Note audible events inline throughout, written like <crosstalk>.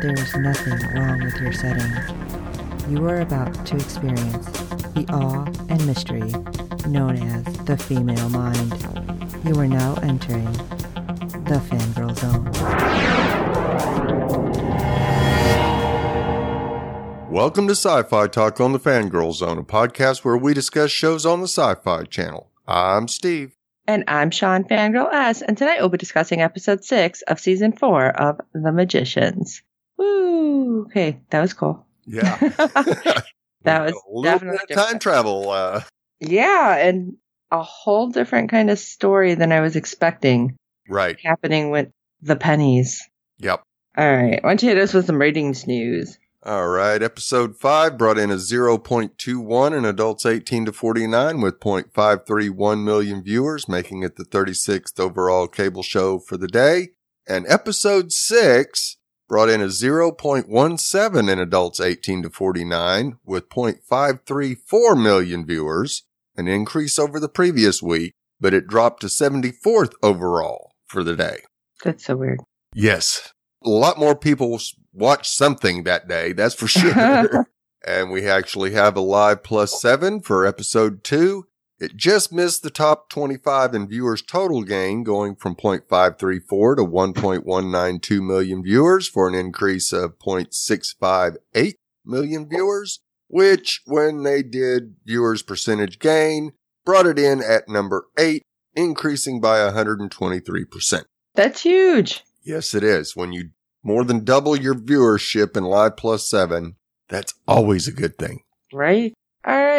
there is nothing wrong with your setting. You are about to experience the awe and mystery known as the female mind. You are now entering the fangirl zone. Welcome to Syfy Talk on the Fangirl Zone, a podcast where we discuss shows on the Syfy Channel. I'm Steve. And I'm Sean Fangirl S, and tonight we'll be discussing episode six of season four of The Magicians. Woo! Okay, that was cool. Yeah. <laughs> <laughs> That was a definitely time travel. Uh, Yeah, and a whole different kind of story than I was expecting right. happening with the pennies. Yep. All right, why don't you hit us with some ratings news? All right. Episode 5 brought in a 0.21 in adults 18 to 49 with 0.531 million viewers, making it the 36th overall cable show for the day. And episode 6 brought in a 0.17 in adults 18 to 49 with 0.534 million viewers, an increase over the previous week, but it dropped to 74th overall for the day. That's so weird. Yes. A lot more people watched something that day, that's for <laughs> sure. and we actually have a live plus seven for episode two. It just missed the top 25 in viewers total gain, going from 0.534 to 1.192 million viewers for an increase of 0.658 million viewers, which when they did viewers percentage gain, brought it in at number eight, increasing by 123%. That's huge. Yes, it is. When you more than double your viewership in Live Plus 7, that's always a good thing. Right?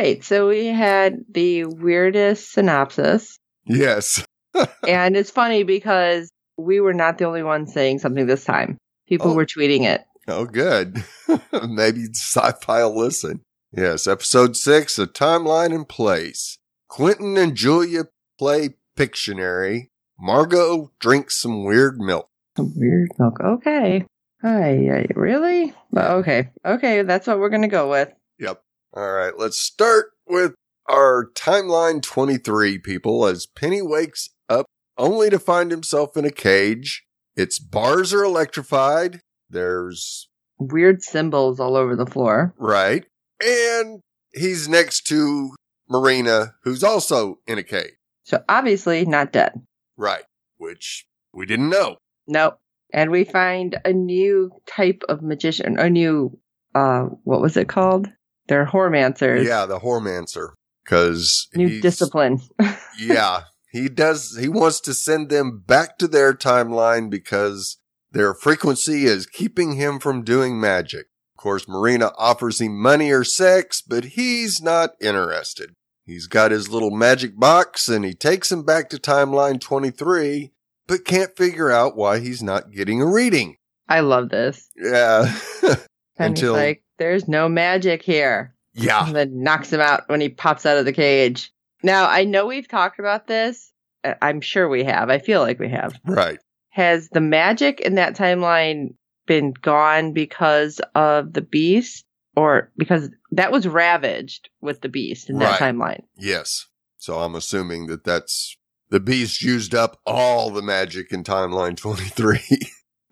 Right, so we had the weirdest synopsis. Yes. <laughs> and it's funny because we were not the only ones saying something this time. People Oh. were tweeting it. Oh, good. <laughs> Maybe sci fi will listen. Yes, episode 6 A Timeline in Place. Quentin and Julia play Pictionary. Margo drinks some weird milk. Some Weird milk. Okay. Hi, really? Okay. Okay, that's what we're going to go with. Yep. All right, let's start with our timeline 23 people as Penny wakes up only to find himself in a cage. Its bars are electrified. There's Weird symbols all over the floor. right. And he's next to Marina, who's also in a cage. So obviously not dead. Right. Which we didn't know. Nope. And we find a new type of magician, a new, uh, what was it called? They're horomancers. Yeah, the Horomancer. Cause New discipline. <laughs> yeah, he does. He wants to send them back to their timeline because their frequency is keeping him from doing magic. Of course, Marina offers him money or sex, but he's not interested. He's got his little magic box and he takes him back to timeline 23, but can't figure out why he's not getting a reading. I love this. Yeah. <laughs> And Until- like, there's no magic here. yeah. and then knocks him out when he pops out of the cage. Now, I know we've talked about this. Uh, I'm sure we have. I feel like we have. Right. Has the magic in that timeline been gone because of the beast or because that was ravaged with the beast in that Right. timeline? Yes. So I'm assuming that that's the beast used up all the magic in timeline <laughs> 23.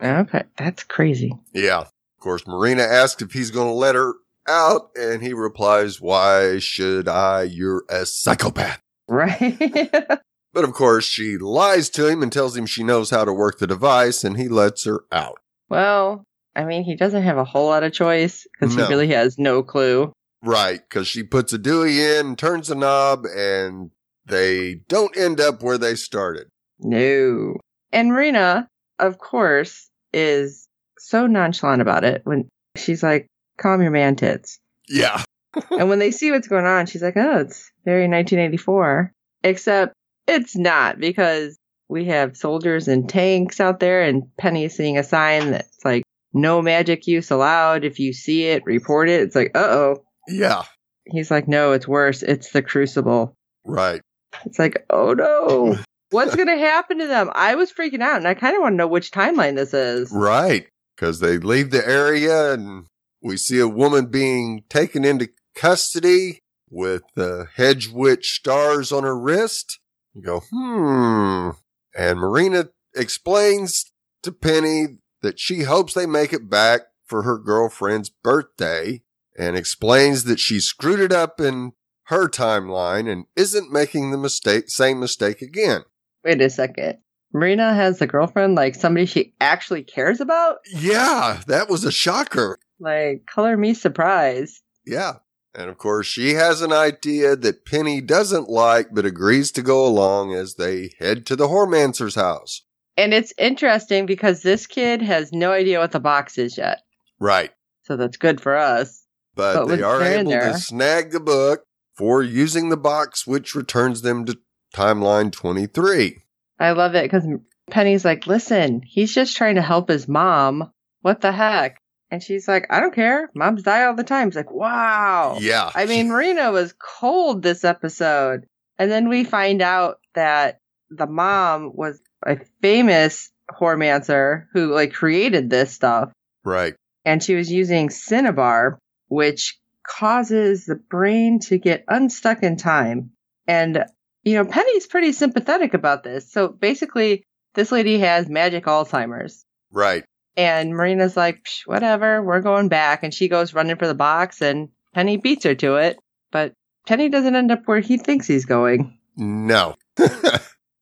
Okay, that's crazy. yeah. Of course, Marina asks if he's going to let her out and he replies, why should I? You're a psychopath. Right? <laughs> But of course, she lies to him and tells him she knows how to work the device and he lets her out. well, I mean, he doesn't have a whole lot of choice because No. he really has no clue. Right. Cause she puts a Dewey in, turns the knob and they don't end up where they started. No. And Marina, of course, is so nonchalant about it when she's like, calm your man tits. Yeah. and when they see what's going on, she's like, oh, it's very 1984. Except it's not because we have soldiers and tanks out there and Penny seeing a sign that's like, no magic use allowed. If you see it, report it. It's like, uh oh. Yeah. He's like, no, it's worse. It's the crucible. Right. It's like, oh no. <laughs> What's going to happen to them? I was freaking out and I kind of want to know which timeline this is. Right. Because they leave the area and we see a woman being taken into custody with the hedge witch stars on her wrist. You go, hmm. And Marina explains to Penny that she hopes they make it back for her girlfriend's birthday and explains that she screwed it up in her timeline and isn't making the mistake, same mistake again. Wait a second. Marina has a girlfriend, like somebody she actually cares about? Yeah, that was a shocker. Like, color me surprised. Yeah. And of course, she has an idea that Penny doesn't like, but agrees to go along as they head to the Horomancer's house. And it's interesting because this kid has no idea what the box is yet. Right. So that's good for us. But, But they are able there. to snag the book for using the box, which returns them to timeline 23. I love it because Penny's like, listen, he's just trying to help his mom. What the heck? And she's like, I don't care. Moms die all the time. It's like, wow. Yeah. I mean, <laughs> Marina was cold this episode. And then we find out that the mom was a famous horomancer who like created this stuff. right. And she was using Cinnabar, which causes the brain to get unstuck in time. And, you know, Penny's pretty sympathetic about this. So basically, this lady has magic Alzheimer's. Right. And Marina's like, Psh, whatever, we're going back. And she goes running for the box, and Penny beats her to it. But Penny doesn't end up where he thinks he's going. No. <laughs>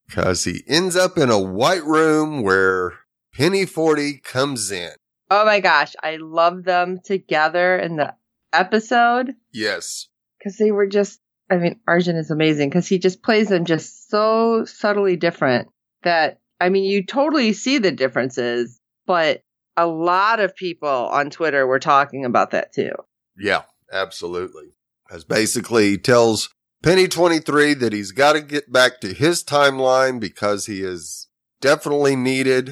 Because he ends up in a white room where Penny 40 comes in. Oh my gosh, I love them together in the episode Yes. because they were just, I mean, Arjun is amazing because he just plays them just so subtly different that, I mean, you totally see the differences, but a lot of people on Twitter were talking about that too. Yeah, absolutely. As basically he tells Penny 23 that he's got to get back to his timeline because he is definitely needed.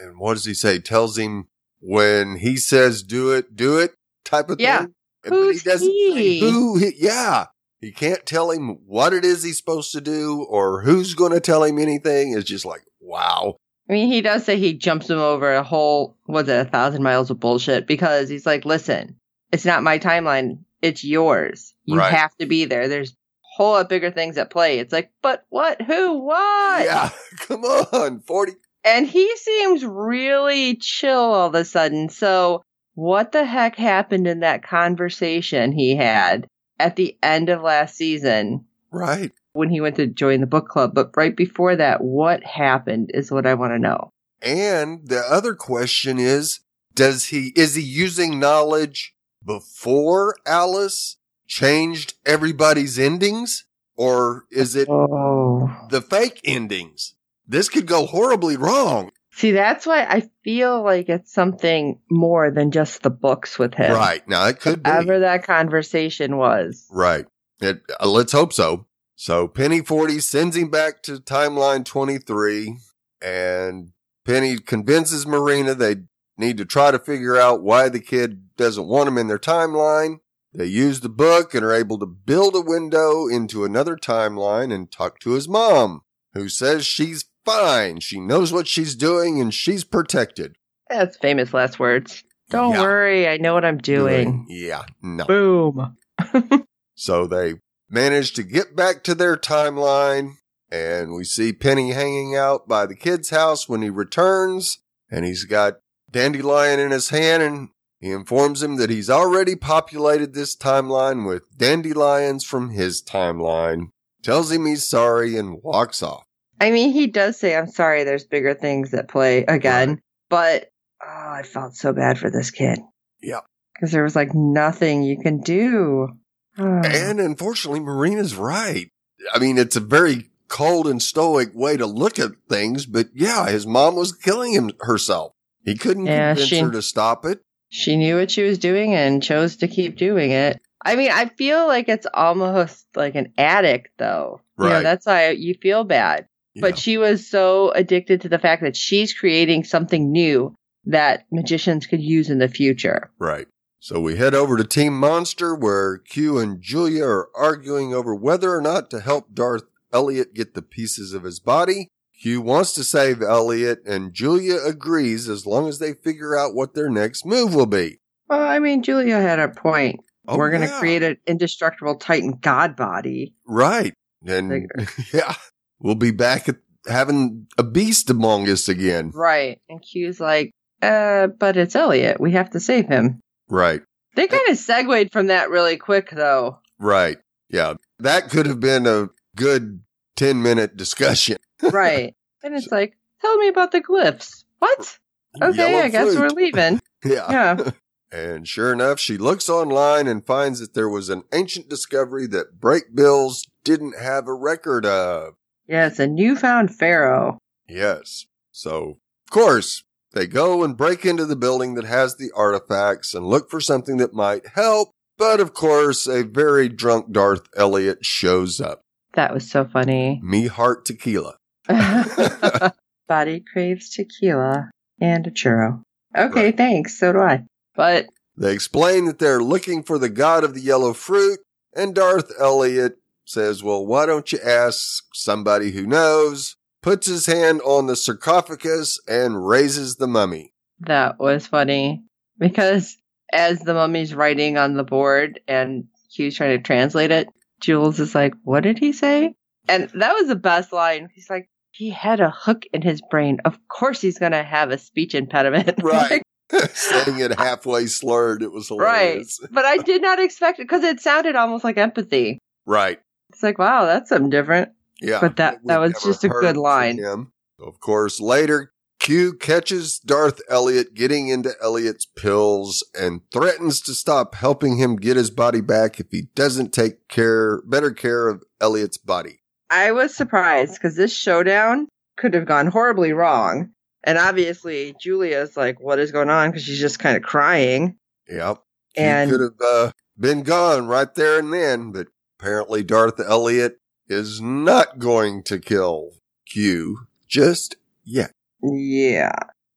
And what does he say? Tells him when he says do it, do it type of Yeah. thing. Who's say he? who he, yeah. He can't tell him what it is he's supposed to do or who's going to tell him anything. It's just like, wow. I mean, he does say he jumps him over a whole, was it a thousand miles of bullshit because he's like, listen, it's not my timeline. It's yours. You Right. have to be there. There's a whole lot bigger things at play. It's like, but what? Who? What? Yeah. <laughs> Come on. 40. And he seems really chill all of a sudden. So, what the heck happened in that conversation he had at the end of last season Right. when he went to join the book club? But right before that, what happened is what I want to know. And the other question is, does he, is he using knowledge before Alice changed everybody's endings? Or is it Oh. the fake endings? This could go horribly wrong. See, that's why I feel like it's something more than just the books with him. Right. Now it could be. Whatever that conversation was. Right. It, uh, let's hope so. So Penny 40 sends him back to timeline 23 and Penny convinces Marina they need to try to figure out why the kid doesn't want him in their timeline. They use the book and are able to build a window into another timeline and talk to his mom, who says she's fine. She knows what she's doing and she's protected. That's famous last words. Don't Yeah. worry, I know what I'm doing. Yeah. No. Boom. <laughs> So they manage to get back to their timeline, and we see Penny hanging out by the kid's house when he returns, and he's got Dandelion in his hand, and he informs him that he's already populated this timeline with dandelions from his timeline, tells him he's sorry, and walks off. I mean, he does say, I'm sorry, there's bigger things at play again, Right. but oh, I felt so bad for this kid. Yeah. Because there was like nothing you can do. Oh. And unfortunately, Marina's right. I mean, it's a very cold and stoic way to look at things, but yeah, his mom was killing him herself. He couldn't Yeah, convince she- her to stop it. she knew what she was doing and chose to keep doing it. I mean, I feel like it's almost like an addict, though. You know, that's why you feel bad. Yeah. But she was so addicted to the fact that she's creating something new that magicians could use in the future. Right. So we head over to Team Monster where Q and Julia are arguing over whether or not to help Darth Eliot get the pieces of his body. Q wants to save Eliot and Julia agrees as long as they figure out what their next move will be. Well, I mean, Julia had a point. Oh, We're going to yeah. create an indestructible Titan god body. Right. And <laughs> yeah, we'll be back at having a beast among us again. Right. And Q's like, uh, but it's Eliot. We have to save him. Right. They kind of segued from that really quick, though. Right. Yeah. That could have been a good 10 minute discussion. <laughs> Right. and it's like, tell me about the glyphs. What? Okay, I guess we're <laughs> leaving. Yeah. Yeah. <laughs> And sure enough, she looks online and finds that there was an ancient discovery that Brakebills didn't have a record of. It's a newfound pharaoh. Yes. So, of course, they go and break into the building that has the artifacts and look for something that might help. But of course, a very drunk Darth Eliot shows up. That was so funny. Me heart tequila. <laughs> Body craves tequila and a churro. Okay, Right. thanks. So do I. But They explain that they're looking for the god of the yellow fruit, and Darth Eliot says, Well, why don't you ask somebody who knows? Puts his hand on the sarcophagus and raises the mummy. that was funny because as the mummy's writing on the board and Q's trying to translate it, Jules is like, What did he say? And that was the best line. He's like, He had a hook in his brain. Of course he's going to have a speech impediment. <laughs> Right. <laughs> Saying it halfway slurred. It was right. But I did not expect it because it sounded almost like empathy. Right. It's like, wow, that's something different. Yeah. But that, that was just a good line. Of course, later, Q catches Darth Eliot getting into Eliot's pills and threatens to stop helping him get his body back if he doesn't take care, better care of Eliot's body. I was surprised because this showdown could have gone horribly wrong. And obviously, Julia's like, what is going on? Because she's just kind of crying. Yep. And he could have uh, been gone right there and then, but apparently Darth Eliot is not going to kill Q just yet. yeah.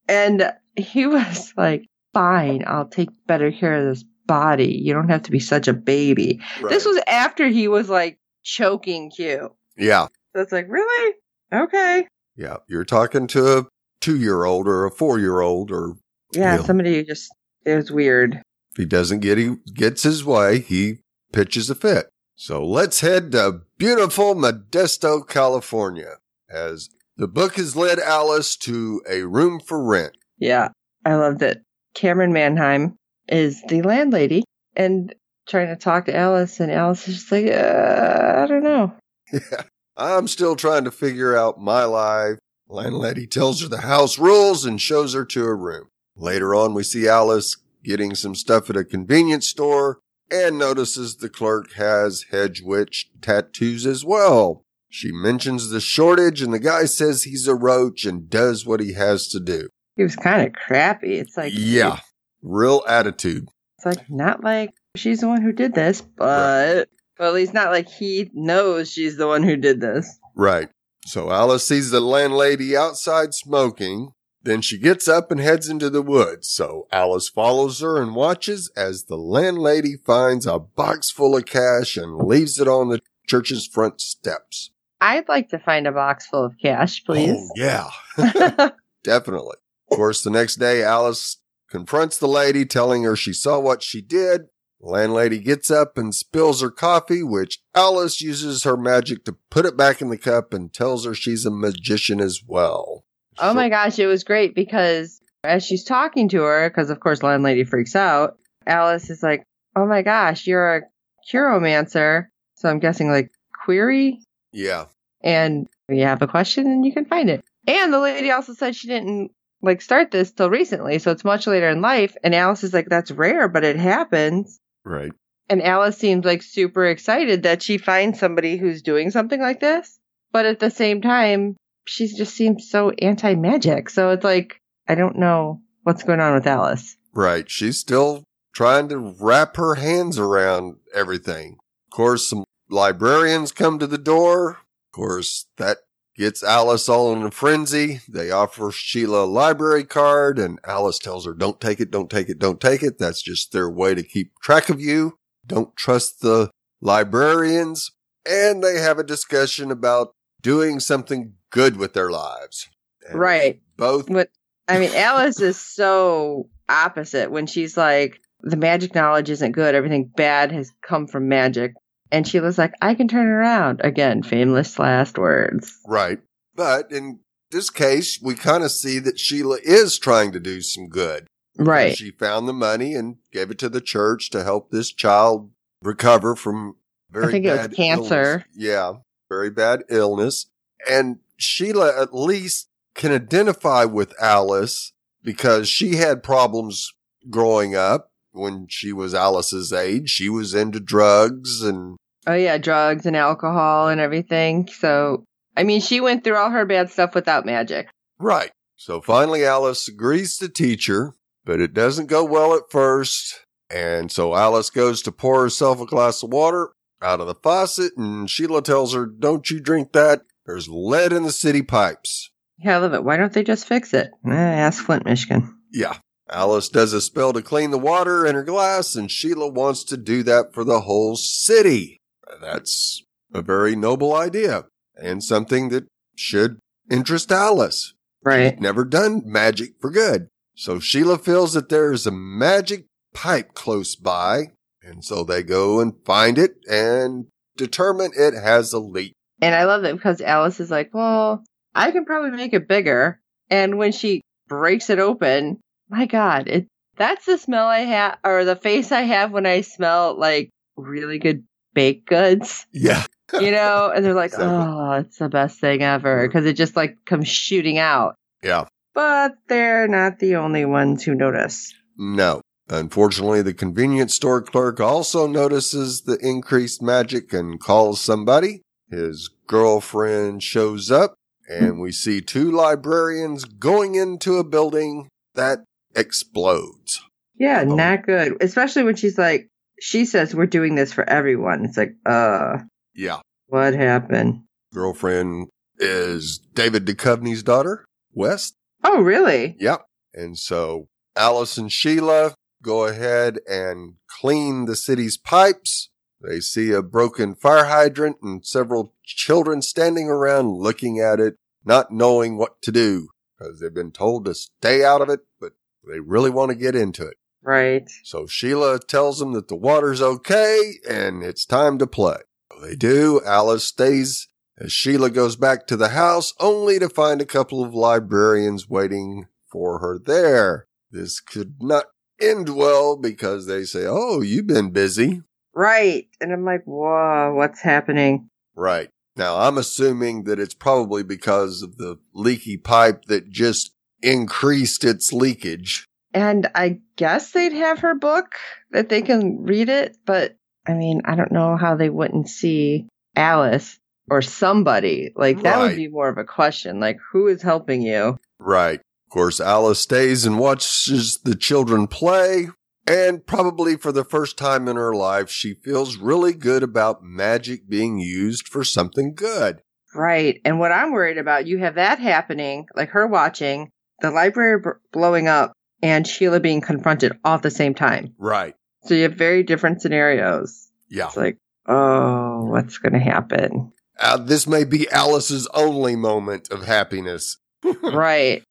And he <laughs> was like, fine, I'll take better care of this body. You don't have to be such a baby. This was after he was like choking Q. yeah. So it's like, really? Okay. Yeah. You're talking to a two year old or a four year old, or Yeah, somebody who just, was weird. if he doesn't get he gets his way, he pitches a fit. So let's head to beautiful Modesto, California, as the book has led Alice to a room for rent. Yeah, I love that Camryn Manheim is the landlady and trying to talk to Alice, and Alice is just like, uh, I don't know. <laughs> Yeah. I'm still trying to figure out my life. Landlady tells her the house rules and shows her to a room. Later on, we see Alice getting some stuff at a convenience store and notices the clerk has hedge witch tattoos as well. She mentions the shortage and the guy says he's a roach and does what he has to do. He was kind of crappy. It's like, yeah. Real attitude. it's like not like she's the one who did this, but well, at least not like he knows she's the one who did this. Right. So Alice sees the landlady outside smoking. Then she gets up and heads into the woods. So Alice follows her and watches as the landlady finds a box full of cash and leaves it on the church's front steps. I'd like to find a box full of cash, oh, please. Oh, yeah. <laughs> <laughs> Definitely. Of course, the next day, Alice confronts the lady, telling her she saw what she did. The landlady gets up and spills her coffee, which Alice uses her magic to put it back in the cup and tells her she's a magician as well. Oh my gosh, it was great because as she's talking to her, because of course landlady freaks out, Alice is like, "Oh my gosh, you're a curomancer." So I'm guessing like query, Yeah. and you have a question and you can find it. And the lady also said she didn't like start this till recently, so it's much later in life. And Alice is like, "That's rare, but it happens." Right. And Alice seems like super excited that she finds somebody who's doing something like this. But at the same time, she just seems so anti magic. So it's like, I don't know what's going on with Alice. Right. She's still trying to wrap her hands around everything. Of course, some librarians come to the door. Of course, that gets Alice all in a frenzy. They offer Sheila a library card and Alice tells her, don't take it, don't take it, don't take it. That's just their way to keep track of you. Don't trust the librarians. And they have a discussion about doing something good with their lives. And Right. Both. What I mean, Alice is so opposite when she's like, the magic knowledge isn't good. Everything bad has come from magic. And she was like, I can turn it around. Again, famous last words. Right. But in this case, we kind of see that Sheila is trying to do some good. Right. She found the money and gave it to the church to help this child recover from very think it was bad cancer. illness. Yeah, very bad illness. And Sheila at least can identify with Alice because she had problems growing up when she was Alice's age. She was into drugs and Oh yeah, drugs and alcohol and everything. So I mean, she went through all her bad stuff without magic. Right. So finally, Alice agrees to teach her, but it doesn't go well at first. And so Alice goes to pour herself a glass of water out of the faucet, and Sheila tells her, Don't you drink that. There's lead in the city pipes. Yeah, I love it. Why don't they just fix it? Eh, ask Flint, Michigan. Yeah. Alice does a spell to clean the water in her glass, and Sheila wants to do that for the whole city. That's a very noble idea and something that should interest Alice. Right. She's never done magic for good. So Sheila feels that there is a magic pipe close by. And so they go and find it and determine it has a leak. And I love it because Alice is like, well, I can probably make it bigger. And when she breaks it open, my God, it that's the smell I have or the face I have when I smell like really good baked goods, Yeah. you know? And they're like, Exactly. oh, it's the best thing ever because it just like comes shooting out. Yeah. But they're not the only ones who notice. No. Unfortunately, the convenience store clerk also notices the increased magic and calls somebody. His girlfriend shows up and we see two librarians going into a building that explodes. Yeah, Oh. not good. Especially when she's like, she says we're doing this for everyone. It's like, uh, Yeah. what happened? girlfriend is David Duchovny's daughter, West. Oh, really? Yep. And so Alice and Sheila go ahead and clean the city's pipes. They see a broken fire hydrant and several children standing around looking at it, not knowing what to do because they've been told to stay out of it, but they really want to get into it. Right. So Sheila tells them that the water's okay and it's time to play. They do. Alice stays as Sheila goes back to the house only to find a couple of librarians waiting for her there. This could not end well because they say, Oh, you've been busy. Right. And I'm like, whoa, what's happening? Right. Now I'm assuming that it's probably because of the leaky pipe that just increased its leakage. And I guess they'd have her book that they can read it, but I mean, I don't know how they wouldn't see Alice or somebody. Like, that Right. would be more of a question. Like, who is helping you? Right. Of course, Alice stays and watches the children play. And probably for the first time in her life, she feels really good about magic being used for something good. Right. And what I'm worried about, you have that happening, like her watching, the library b- blowing up, and Sheila being confronted all at the same time. Right. So you have very different scenarios. Yeah. It's like, oh, what's going to happen? Uh, this may be Alice's only moment of happiness. <laughs> right.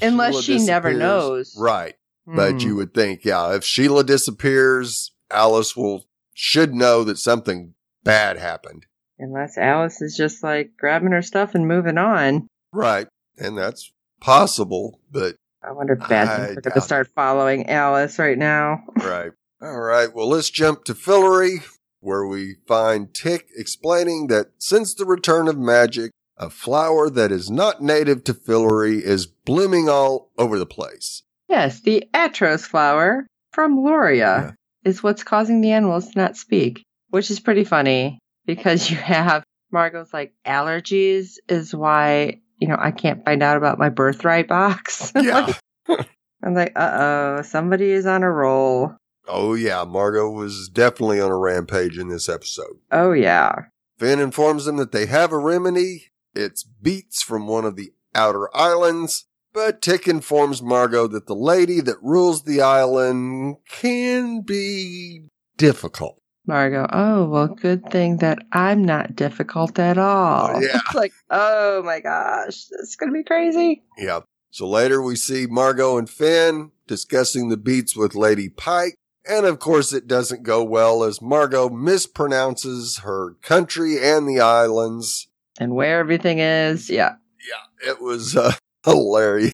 Unless Sheila she never knows. Right. But Hmm. you would think, yeah, if Sheila disappears, Alice will, should know that something bad happened. Unless Alice is just like grabbing her stuff and moving on. Right. And that's possible, but I wonder if bad I are going to start following Alice right now. <laughs> Right. All right. Well, let's jump to Fillory, where we find Tick explaining that since the return of magic, a flower that is not native to Fillory is blooming all over the place. Yes, the Atros flower from Loria Yeah. is what's causing the animals to not speak, which is pretty funny because you have Margo's like allergies is why, you know, I can't find out about my birthright box. <laughs> Yeah. I'm like, uh oh, somebody is on a roll. oh, yeah. Margo was definitely on a rampage in this episode. Oh, yeah. Fen informs them that they have a remedy it's beats from one of the outer islands. But Tick informs Margo that the lady that rules the island can be difficult. Margo, oh, well, good thing that I'm not difficult at all. Oh, yeah. It's <laughs> like, oh my gosh, this is going to be crazy. Yeah. So later we see Margo and Fen discussing the beats with Lady Pike. And of course it doesn't go well as Margo mispronounces her country and the islands. And where everything is, yeah. Yeah, it was uh, hilarious.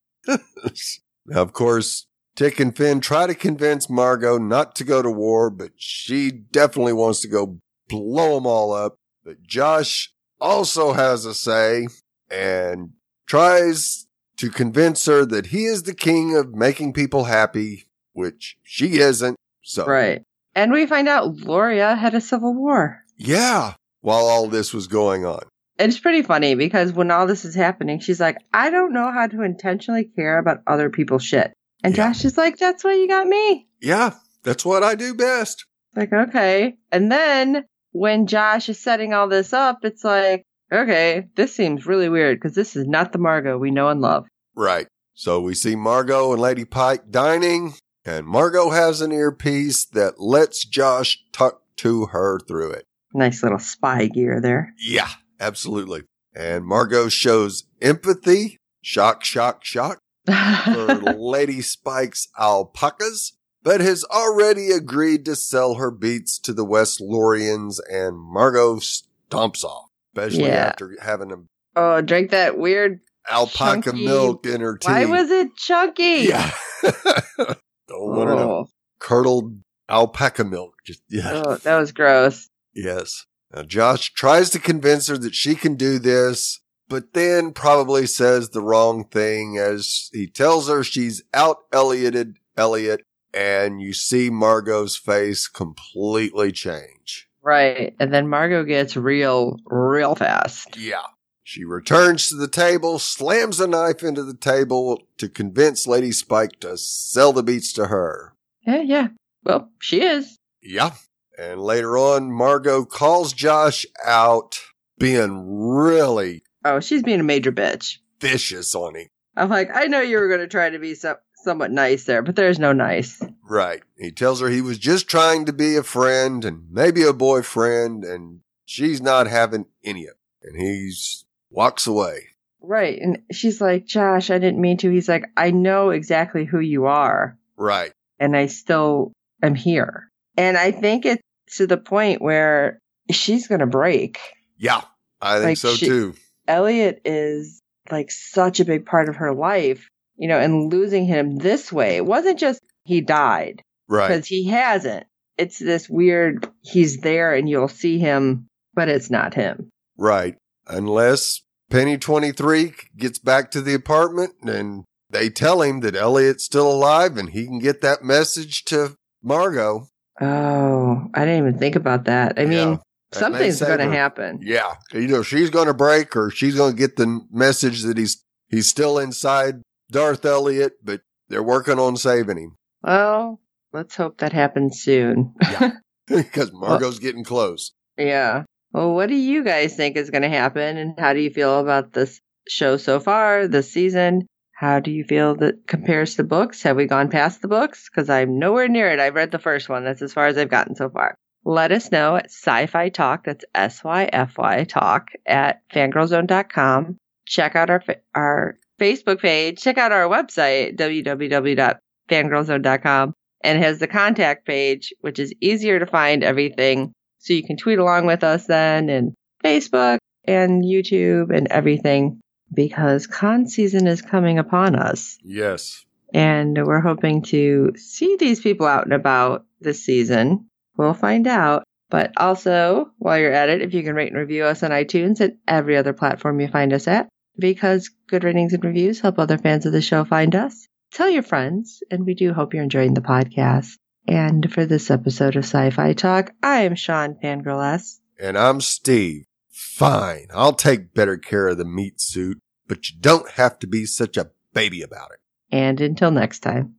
now, of course, Tick and Fen try to convince Margo not to go to war, but she definitely wants to go blow them all up. But Josh also has a say and tries to convince her that he is the king of making people happy, which she isn't. So, Right. And we find out Loria had a civil war. yeah, while all this was going on. It's pretty funny because when all this is happening, she's like, I don't know how to intentionally care about other people's shit. And Yeah. Josh is like, that's why you got me. Yeah, that's what I do best. Like, okay. And then when Josh is setting all this up, it's like, okay, this seems really weird because this is not the Margo we know and love. Right. So we see Margo and Lady Pike dining, and Margo has an earpiece that lets Josh talk to her through it. Nice little spy gear there. Yeah, absolutely. And Margo shows empathy, shock, shock, shock, for <laughs> Lady Spike's alpacas, but has already agreed to sell her beats to the West Lorians, and Margo stomps off, especially Yeah. after having a oh, drink that weird. alpaca Chunky- milk in her tea. Why was it chunky? Yeah. <laughs> Don't want to. Oh, Curdled alpaca milk. Just, yeah. oh, that was gross. Yes. Now, Josh tries to convince her that she can do this, but then probably says the wrong thing as he tells her she's out Ellioted Eliot, and you see Margo's face completely change. Right. And then Margo gets real, real fast. Yeah. She returns to the table, slams a knife into the table to convince Lady Spike to sell the beats to her. Yeah, yeah. Well, she is. Yeah. And later on, Margo calls Josh out being really Oh, she's being a major bitch. vicious on him. I'm like, I know you were going to try to be so- somewhat nice there, but there's no nice. Right. He tells her he was just trying to be a friend and maybe a boyfriend, and she's not having any of it. And he's walks away. Right. And she's like, Josh, I didn't mean to. He's like, I know exactly who you are, Right. and I still am here. And I think it's to the point where she's going to break. Yeah. I think Like so she- too. Eliot is like such a big part of her life, you know, and losing him this way, it wasn't just he died Right. because he hasn't. It's this weird, he's there and you'll see him, but it's not him. Right. Unless Penny 23 gets back to the apartment and they tell him that Eliot's still alive and he can get that message to Margo. Oh, I didn't even think about that. I mean, Yeah. That something's going to happen. Yeah. Either she's going to break or she's going to get the message that he's, he's still inside Darth Eliot, but they're working on saving him Well, let's hope that happens soon. <laughs> because Margo's getting close. yeah. Well, what do you guys think is going to happen, and how do you feel about this show so far, this season? How do you feel that compares to books? Have we gone past the books? Because I'm nowhere near it. I've read the first one. That's as far as I've gotten so far. Let us know at Syfy talk. That's S-Y-F-Y talk at fangirlzone.com. Check out our, our Facebook page. Check out our website, www.fangirlzone.com. And it has the contact page, which is easier to find everything. So you can tweet along with us then and Facebook and YouTube and everything because con season is coming upon us. Yes. And we're hoping to see these people out and about this season. We'll find out. But also, while you're at it, if you can rate and review us on iTunes and every other platform you find us at, because good ratings and reviews help other fans of the show find us. Tell your friends, and we do hope you're enjoying the podcast. And for this episode of Syfy Talk, I am Sean Fangirl And I'm Steve. Fine. I'll take better care of the meat suit, but you don't have to be such a baby about it. And until next time.